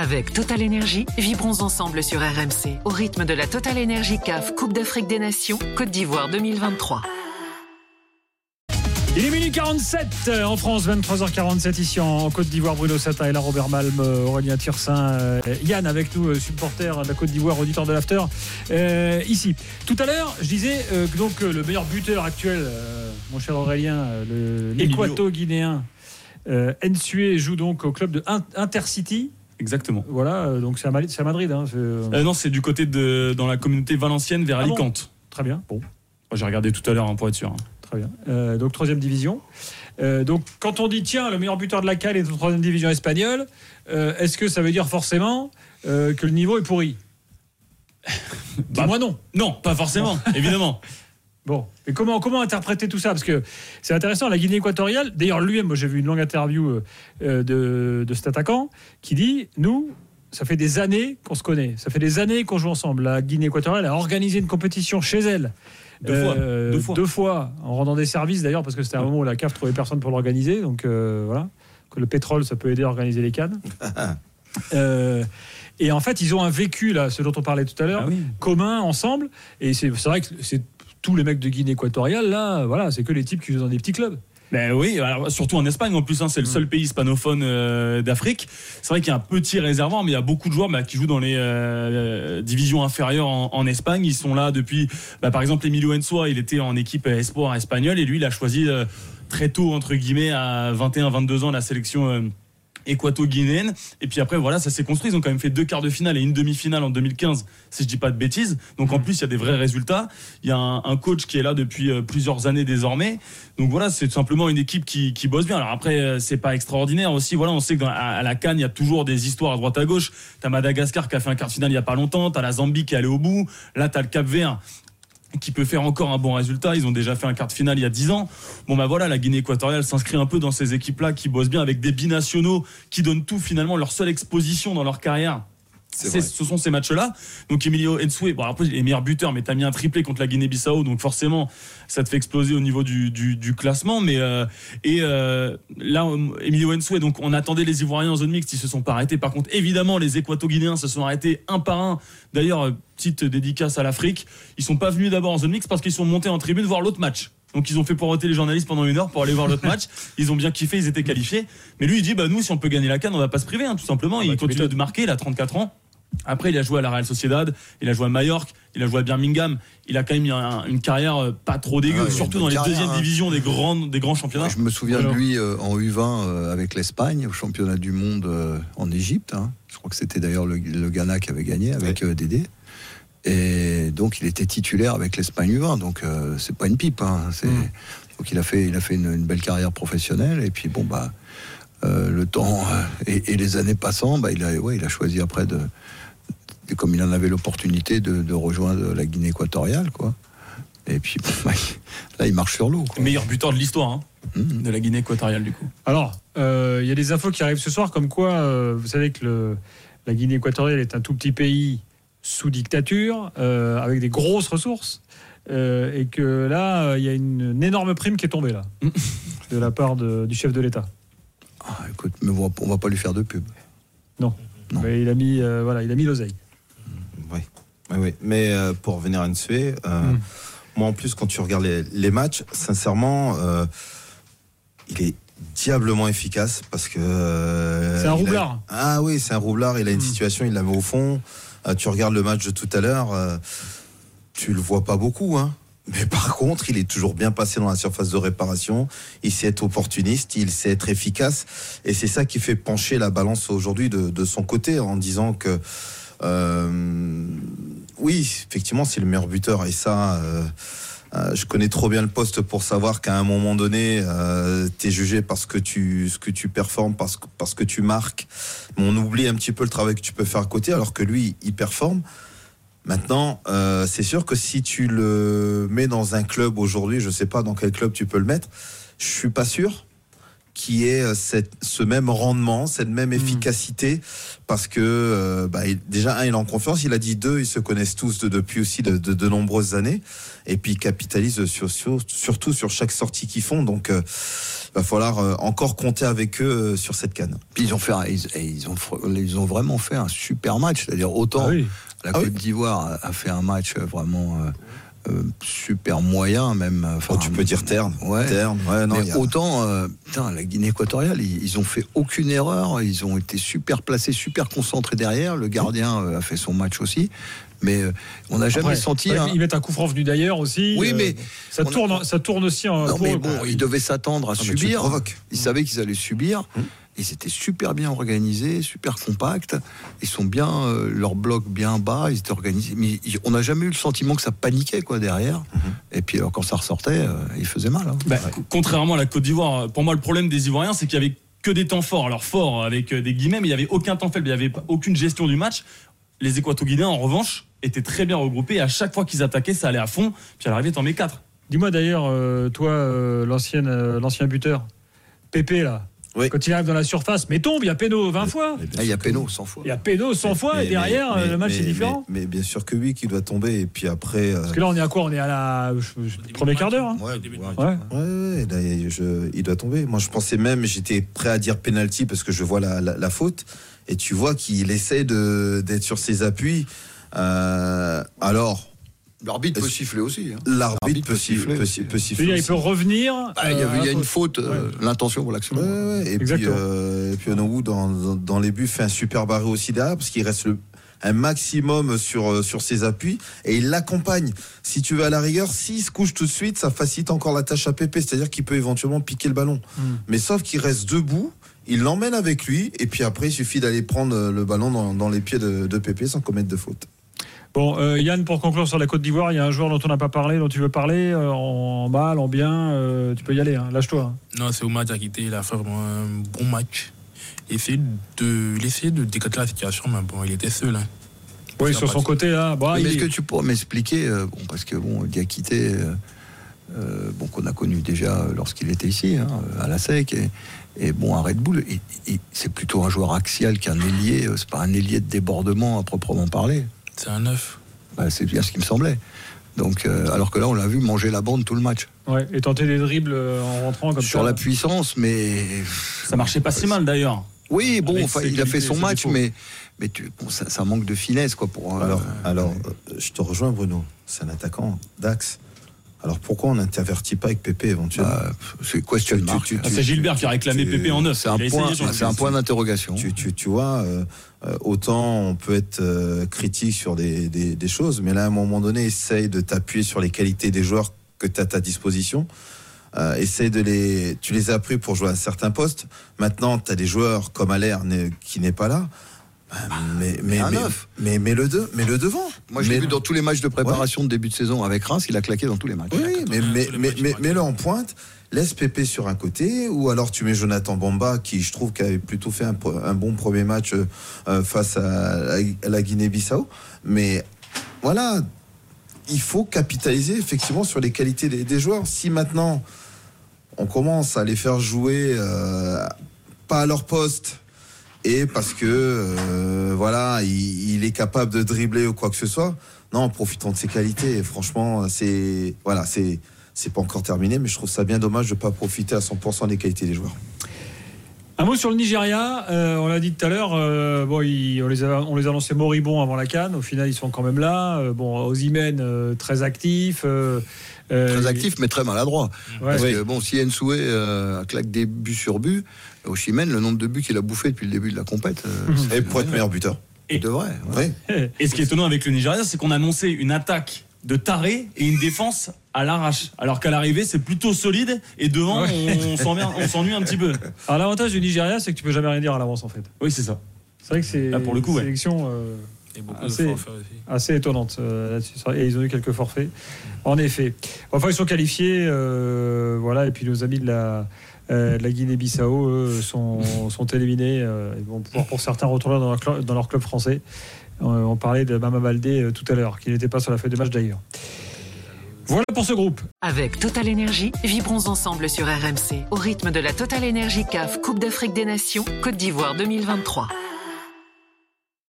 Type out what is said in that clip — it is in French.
Avec Total Énergie, vibrons ensemble sur RMC au rythme de la Total Énergie CAF Coupe d'Afrique des Nations Côte d'Ivoire 2023. Il est minuit 47 euh, en France, 23h47 ici en Côte d'Ivoire. Bruno Sata et là, Robert Malm, euh, Aurélien Tirsin, euh, Yann avec nous, supporter de la Côte d'Ivoire, auditeur de l'After, ici. Tout à l'heure, je disais que donc le meilleur buteur actuel, mon cher Aurélien, l'équato-guinéen, Nsue joue donc au club de Intercity. Exactement. Voilà, euh, donc c'est à, Madrid. Hein, euh, non, c'est du côté de dans la communauté valencienne vers ah Alicante. Très bien. Bon. J'ai regardé tout à l'heure hein, pour être sûr. Hein. Très bien. Euh, donc troisième division. donc quand on dit tiens le meilleur buteur de la CAL est en troisième division espagnole, est-ce que ça veut dire forcément que le niveau est pourri? Bah, Dis-moi non. Non, pas forcément, évidemment. Bon, et comment, comment interpréter tout ça? Parce que c'est intéressant, la Guinée équatoriale, d'ailleurs lui-même, moi j'ai vu une longue interview euh, euh, de, de cet attaquant qui dit, nous, ça fait des années qu'on se connaît, ça fait des années qu'on joue ensemble. La Guinée équatoriale a organisé une compétition chez elle. Deux, fois, euh, deux, fois. deux fois. en rendant des services d'ailleurs, parce que c'était un moment où la CAF trouvait personne pour l'organiser. Donc voilà, que le pétrole, ça peut aider à organiser les cannes. et en fait, ils ont un vécu, là, ce dont on parlait tout à l'heure, ah commun, ensemble. Et c'est vrai que c'est tous les mecs de Guinée équatoriale, là, voilà, c'est que les types qui jouent dans des petits clubs. Ben oui, surtout en Espagne en plus, hein, c'est le seul mm. pays hispanophone euh, d'Afrique. C'est vrai qu'il y a un petit réservoir, mais il y a beaucoup de joueurs bah, qui jouent dans les euh, divisions inférieures en, Espagne. Ils sont là depuis, bah, par exemple, Emilio Ensua, il était en équipe espoir espagnole et lui, il a choisi euh, très tôt, entre guillemets, à 21-22 ans, la sélection équato-guinéenne. Et puis après, voilà, ça s'est construit. Ils ont quand même fait deux quarts de finale et une demi-finale en 2015, si je dis pas de bêtises. Donc en mm. plus, il y a des vrais résultats. Il y a un, coach qui est là depuis euh, plusieurs années désormais. Donc voilà, c'est tout simplement une équipe qui, bosse bien. Alors après, euh, c'est pas extraordinaire aussi. Voilà, on sait qu'à à la Cannes, il y a toujours des histoires à droite à gauche. T'as Madagascar qui a fait un quart de finale il y a pas longtemps. T'as la Zambie qui est allée au bout. Là, t'as le Cap Vert qui peut faire encore un bon résultat. Ils ont déjà fait un quart de finale il y a 10 ans. Bon bah voilà, la Guinée équatoriale s'inscrit un peu dans ces équipes-là qui bossent bien avec des binationaux qui donnent tout finalement leur seule exposition dans leur carrière ce sont ces matchs-là. Donc Emilio Ensue, bon après il est meilleur buteur, mais t'as mis un triplé contre la Guinée-Bissau, donc forcément ça te fait exploser au niveau du, classement. Mais euh, et euh, là Emilio Ensue, donc on attendait les Ivoiriens en zone mixte, ils se sont pas arrêtés. Par contre, évidemment les Équato-Guinéens se sont arrêtés un par un. D'ailleurs, euh, petite dédicace à l'Afrique, ils sont pas venus d'abord en zone mixte parce qu'ils sont montés en tribune voir l'autre match. Donc ils ont fait poireauter les journalistes pendant une heure pour aller voir l'autre match. Ils ont bien kiffé, ils étaient qualifiés. Mais lui il dit bah nous si on peut gagner la canne, on va pas se priver hein, tout simplement. Ah bah, il continue de marquer, il a 34 ans. Après, il a joué à la Real Sociedad, il a joué à Majorque, il a joué à Birmingham. Il a quand même une carrière euh, pas trop dégueu, ah surtout dans les deuxièmes hein. divisions des grands, des grands championnats. je me souviens de lui euh, en U20 euh, avec l'Espagne, au championnat du monde en Égypte. Hein. Je crois que c'était d'ailleurs le, Ghana qui avait gagné avec Dédé. Et donc, il était titulaire avec l'Espagne U20. Donc, c'est pas une pipe. Hein. Mm. Donc, il a fait, il a fait une, belle carrière professionnelle. Et puis, bon, bah. le temps et, les années passant, bah, il, a, ouais, il a choisi après de, comme il en avait l'opportunité de, rejoindre la Guinée équatoriale, quoi. Et puis bah, là, il marche sur l'eau. Meilleur buteur de l'histoire hein, mmh. de la Guinée équatoriale, du coup. Alors, euh, il y a des infos qui arrivent ce soir, comme quoi, euh, vous savez que le, la Guinée équatoriale est un tout petit pays sous dictature, euh, avec des grosses ressources, et que là, il y a une, énorme prime qui est tombée là, mmh. de la part du chef de l'État. Ah, écoute, mais on va, va pas lui faire de pub. Non. Mais il a mis, voilà, il a mis l'oseille. Oui, oui, oui. Mais euh, pour revenir à Nsue, euh, hmm. moi en plus, quand tu regardes les, matchs, sincèrement, euh, il est diablement efficace parce que. c'est un roublard. Ah oui, c'est un roublard. Il a une hmm. situation, il la met au fond. Tu regardes le match de tout à l'heure, tu le vois pas beaucoup, hein. Mais par contre, il est toujours bien passé dans la surface de réparation. Il sait être opportuniste, il sait être efficace. Et c'est ça qui fait pencher la balance aujourd'hui de, de, son côté en disant que euh, oui, effectivement, c'est le meilleur buteur et ça. Euh, euh, je connais trop bien le poste pour savoir qu'à un moment donné, euh, tu es jugé parce que tu, ce que tu performes, parce que, parce que tu marques. on oublie un petit peu le travail que tu peux faire à côté, alors que lui, il performe. Maintenant, euh, c'est sûr que si tu le mets dans un club aujourd'hui, je sais pas dans quel club tu peux le mettre, je suis pas sûr qui ait euh, cette, ce même rendement, cette même Hmm. efficacité, parce que euh, bah, il- déjà un, il est en confiance. Il a dit deux, ils se connaissent tous de- depuis aussi de, de- de nombreuses années, et puis ils capitalisent sur, sur- surtout sur chaque sortie qu'ils font. Donc, euh, va falloir euh, encore compter avec eux euh, sur cette canne. Puis ils ont fait, ils, ont, fr- ils ont vraiment fait un super match. C'est-à-dire autant Ah oui. la Ah Côte oui. d'Ivoire a, a fait un match vraiment euh, euh, super moyen, même. enfin, Oh, tu peux dire terne, Ouais. terne. Ouais, non, mais il y a- autant, euh, putain, la Guinée équatoriale, ils, ils ont fait aucune erreur. Ils ont été super placés, super concentrés derrière. Le gardien euh, a fait son match aussi. Mais euh, on n'a jamais Après, senti. un- qu'ils mettent un coup franc venu d'ailleurs aussi. Oui, euh, mais ça a- tourne, ça tourne aussi en. Non, pour mais eux, bon, ils devaient s'attendre à Ah, subir. Ils savaient qu'ils allaient subir. Hum. Ils étaient super bien organisés, super compacts. Ils sont bien, euh, leur bloc bien bas, ils étaient organisés. Mais ils- on n'a jamais eu le sentiment que ça paniquait quoi derrière. Et puis alors quand ça ressortait, euh, ils faisaient mal. hein. Bah, Contrairement à la Côte d'Ivoire, pour moi, le problème des Ivoiriens, c'est qu'il y avait que des temps forts. Alors forts avec euh, des guillemets, mais il y avait aucun temps faible, il y avait aucune gestion du match. Les Équato-Guinéens, en revanche, étaient très bien regroupés. Et à chaque fois qu'ils attaquaient, ça allait à fond. Puis à l'arrivée, t'en mets 4. Dis-moi d'ailleurs, euh, toi, euh, euh, l'ancien buteur, Pépé là. Oui. Quand il arrive dans la surface, mais tombe, il y a Péno 20 fois. Mais bien Ah, il y a Péno oui. 100 fois. Il y a Péno 100 fois Mais- et derrière, mais- euh, le match mais- est différent. Mais, mais bien sûr que oui, qu'il doit tomber. Et puis après. euh, Parce que là, on est à quoi? On est à la premier quart d'heure. hein. Ouais, ouais. Ouais. Ouais, ouais, là, je- il doit tomber. Moi, je pensais même, j'étais prêt à dire penalty parce que je vois la, la- la faute. Et tu vois qu'il essaie de- d'être sur ses appuis. Euh, alors, L'arbitre peut siffler aussi. hein. l'arbitre peut, siffler, peut, aussi. peut Je siffler. dire, il peut revenir. Bah, il y, euh, il y a une faute, euh, l'intention pour l'action. Ouais, ouais, ouais. Et puis, euh, et puis Onowu, dans, dans, dans les buts, fait un super barré aussi derrière parce qu'il reste le, un maximum sur, sur ses appuis et il l'accompagne. Si tu veux, à la rigueur, s'il se couche tout de suite, ça facilite encore la tâche à Pépé, c'est-à-dire qu'il peut éventuellement piquer le ballon. Hmm. Mais sauf qu'il reste debout, il l'emmène avec lui et puis après, il suffit d'aller prendre le ballon dans, dans les pieds de, de Pépé sans commettre de faute. Bon, euh, Yann, pour conclure sur la Côte d'Ivoire, il y a un joueur dont on n'a pas parlé, dont tu veux parler, euh, en mal, en bien. euh, tu peux y aller, hein, lâche-toi. hein. Non, c'est Oumar Diakité, il a fait vraiment un bon match. Il essayait de, il essayait de décanter la situation, mais bon, il était seul. hein. Oui, sur son côté là. Bon, Mais il est-ce est- que tu pourrais m'expliquer, euh, bon, parce que bon, Diakité, bon, qu'on a connu déjà lorsqu'il était ici, hein, à la SEC, et, et bon, à Red Bull, c'est plutôt un joueur axial qu'un ailier, c'est pas un ailier de débordement à proprement parler. C'est un neuf. Bah, c'est bien ce qui me semblait. Donc, euh, alors que là, on l'a vu manger la bande tout le match. ouais, et tenter des dribbles euh, en rentrant comme Sur ça. la puissance, mais. Ça marchait pas si mal d'ailleurs. Oui, bon, enfin, il a fait son match, mais, mais tu, bon, ça, ça manque de finesse, quoi, pour. euh, Alors, alors euh, euh, je te rejoins, Bruno. C'est un attaquant d'axe. Alors pourquoi on n'intervertit pas avec Pépé éventuellement bah, c'est question Tu- mark. tu- tu- Ah, c'est Gilbert qui a réclamé tu- Pépé en neuf. C'est un point, un d'interrogation. tu, tu, tu vois, euh, euh, autant on peut être euh, critique sur des, des, des choses, mais là, à un moment donné, essaye de t'appuyer sur les qualités des joueurs que tu as à ta disposition. Euh, essaye de les. Tu les as pris pour jouer à certains postes. Maintenant, tu as des joueurs comme Allaire qui n'est pas là. Mais, mais, mais, mais, mais le, deux, mais le devant. Moi, je l'ai vu dans tous les matchs de préparation de début de saison avec Reims, il a claqué dans tous les matchs. Oui, mais, mais, mais, mais, mets-le en pointe, laisse Pépé sur un côté, ou alors tu mets Jonathan Bamba, qui je trouve qui avait plutôt fait un, bon premier match euh, euh, face à, la- à la Guinée-Bissau. Mais voilà, il faut capitaliser effectivement sur les qualités des, des joueurs. Si maintenant on commence à les faire jouer euh, pas à leur poste, et parce que euh, voilà, il, il est capable de dribbler ou quoi que ce soit. Non, profitons de ses qualités. Et franchement, c'est voilà, c'est c'est pas encore terminé, mais je trouve ça bien dommage de pas profiter à 100% des qualités des joueurs. Un mot sur le Nigeria. euh, on l'a dit tout à l'heure. euh, bon, ils- on les a, on les a lancés moribonds avant la canne. Au final, ils sont quand même là. Euh, bon, euh, très actif. Très actif, mais très maladroit. Ouais. Parce Oui. que, bon, si Ensoué euh, claque des buts sur but, Oshimen, le nombre de buts qu'il a bouffé depuis le début de la compète, euh, Mhm. Et pour être meilleur buteur. il devrait. ouais. Oui. Et ce qui est étonnant avec le Nigeria, c'est qu'on a annoncé une attaque de taré et une défense à l'arrache. Alors qu'à l'arrivée, c'est plutôt solide et devant, Ouais. on, s'ennuie un petit peu. Alors l'avantage du Nigeria, c'est que tu peux jamais rien dire à l'avance en fait. Oui, c'est ça. C'est vrai que c'est Là, pour le coup, une ouais. sélection euh, Et beaucoup Assez. de assez étonnante euh, là-dessus. Et ils ont eu quelques forfaits. En effet. Enfin, ils sont qualifiés. euh, voilà. Et puis nos amis de la, euh, la Guinée-Bissau eux, sont, sont éliminés. euh, ils vont pouvoir pour certains retourner dans leur, cl- dans leur club français. Euh, on parlait de Mama Baldé euh, tout à l'heure, qui n'était pas sur la feuille de match d'ailleurs. Voilà pour ce groupe. Avec Total Énergie, vibrons ensemble sur RMC au rythme de la Total Énergie CAF Coupe d'Afrique des Nations Côte d'Ivoire 2023.